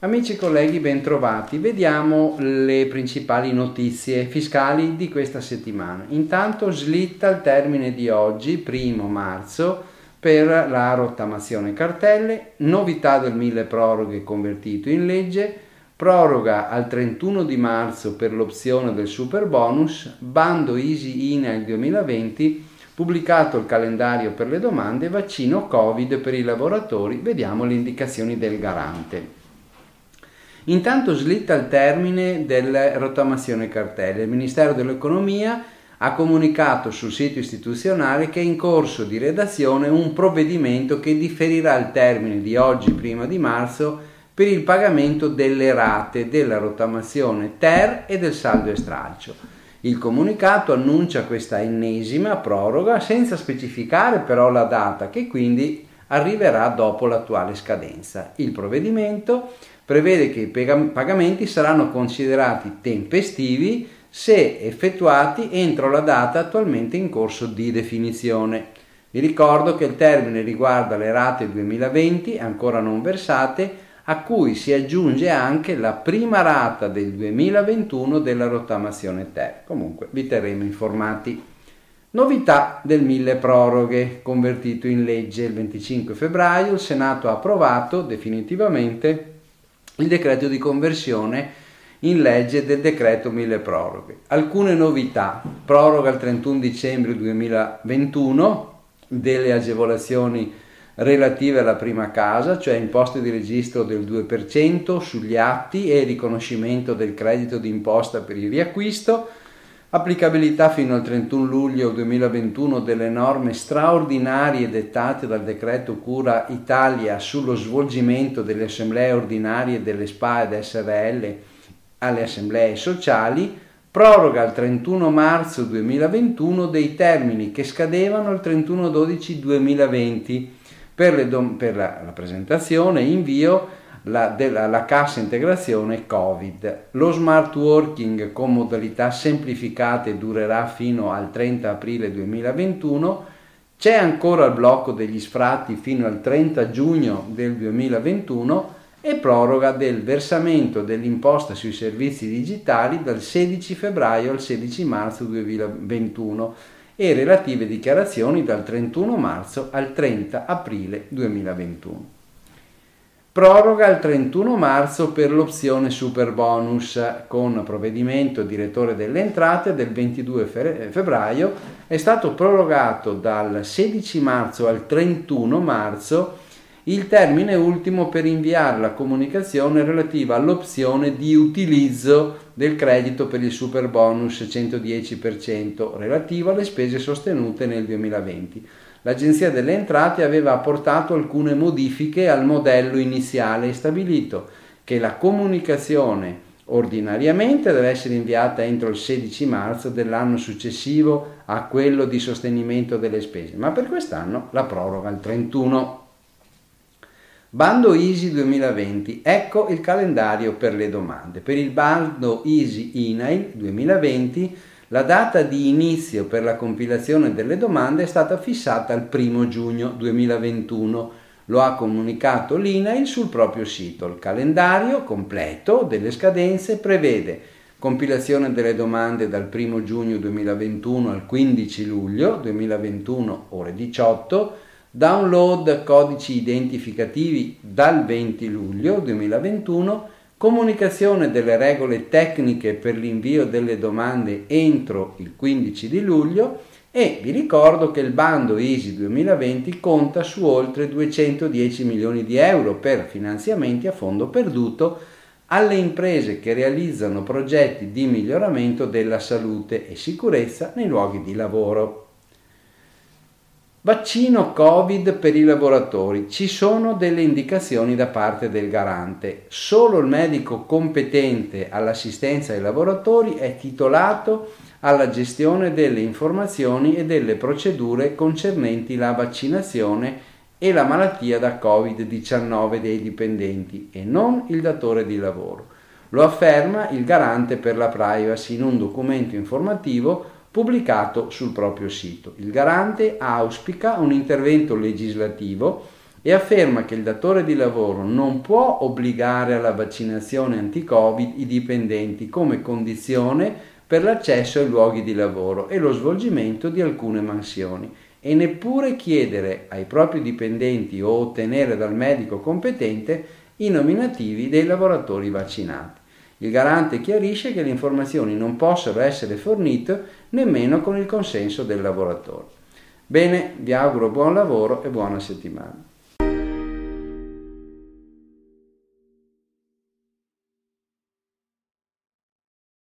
Amici e colleghi, bentrovati. Vediamo le principali notizie fiscali di questa settimana. Intanto slitta il termine di oggi, primo marzo, per la rottamazione cartelle, novità del mille proroghe convertito in legge, proroga al 31 di marzo per l'opzione del super bonus, bando Easy INAIL 2020, pubblicato il calendario per le domande, vaccino Covid per i lavoratori, vediamo le indicazioni del garante. Intanto slitta il termine della rottamazione cartelle. Il Ministero dell'Economia ha comunicato sul sito istituzionale che è in corso di redazione un provvedimento che differirà il termine di oggi, prima di marzo, per il pagamento delle rate della rottamazione TER e del saldo e stralcio. Il comunicato annuncia questa ennesima proroga senza specificare però la data che quindi arriverà dopo l'attuale scadenza. Il provvedimento prevede che i pagamenti saranno considerati tempestivi se effettuati entro la data attualmente in corso di definizione. Vi ricordo che il termine riguarda le rate 2020 ancora non versate a cui si aggiunge anche la prima rata del 2021 della rottamazione TER. Comunque vi terremo informati. Novità del mille proroghe, convertito in legge il 25 febbraio, il Senato ha approvato definitivamente il decreto di conversione in legge del decreto mille proroghe. Alcune novità, proroga al 31 dicembre 2021 delle agevolazioni relative alla prima casa, cioè imposte di registro del 2% sugli atti e riconoscimento del credito d'imposta per il riacquisto, applicabilità fino al 31 luglio 2021 delle norme straordinarie dettate dal decreto Cura Italia sullo svolgimento delle assemblee ordinarie delle SPA ed SRL alle assemblee sociali, proroga al 31 marzo 2021 dei termini che scadevano il 31 12 2020 per, dom- per la, la presentazione invio la, della, la cassa integrazione Covid. Lo smart working con modalità semplificate durerà fino al 30 aprile 2021. C'è ancora il blocco degli sfratti fino al 30 giugno del 2021 e proroga del versamento dell'imposta sui servizi digitali dal 16 febbraio al 16 marzo 2021 e relative dichiarazioni dal 31 marzo al 30 aprile 2021. Proroga al 31 marzo per l'opzione super bonus con provvedimento direttore delle entrate del 22 febbraio è stato prorogato dal 16 marzo al 31 marzo il termine ultimo per inviare la comunicazione relativa all'opzione di utilizzo del credito per il super bonus 110% relativo alle spese sostenute nel 2020 l'Agenzia delle Entrate aveva apportato alcune modifiche al modello iniziale e stabilito che la comunicazione ordinariamente deve essere inviata entro il 16 marzo dell'anno successivo a quello di sostenimento delle spese, ma per quest'anno la proroga al 31. Bando Easy 2020, ecco il calendario per le domande. Per il bando Easy INAIL 2020 la data di inizio per la compilazione delle domande è stata fissata al 1 giugno 2021. Lo ha comunicato l'INAIL sul proprio sito. Il calendario completo delle scadenze prevede compilazione delle domande dal 1 giugno 2021 al 15 luglio 2021 ore 18, download codici identificativi dal 20 luglio 2021 comunicazione delle regole tecniche per l'invio delle domande entro il 15 di luglio e vi ricordo che il bando Easy 2020 conta su oltre 210 milioni di euro per finanziamenti a fondo perduto alle imprese che realizzano progetti di miglioramento della salute e sicurezza nei luoghi di lavoro. Vaccino Covid per i lavoratori. Ci sono delle indicazioni da parte del garante. Solo il medico competente all'assistenza ai lavoratori è titolato alla gestione delle informazioni e delle procedure concernenti la vaccinazione e la malattia da Covid-19 dei dipendenti e non il datore di lavoro. Lo afferma il garante per la privacy in un documento informativo pubblicato sul proprio sito. Il garante auspica un intervento legislativo e afferma che il datore di lavoro non può obbligare alla vaccinazione anti-Covid i dipendenti come condizione per l'accesso ai luoghi di lavoro e lo svolgimento di alcune mansioni e neppure chiedere ai propri dipendenti o ottenere dal medico competente i nominativi dei lavoratori vaccinati. Il garante chiarisce che le informazioni non possono essere fornite nemmeno con il consenso del lavoratore. Bene, vi auguro buon lavoro e buona settimana.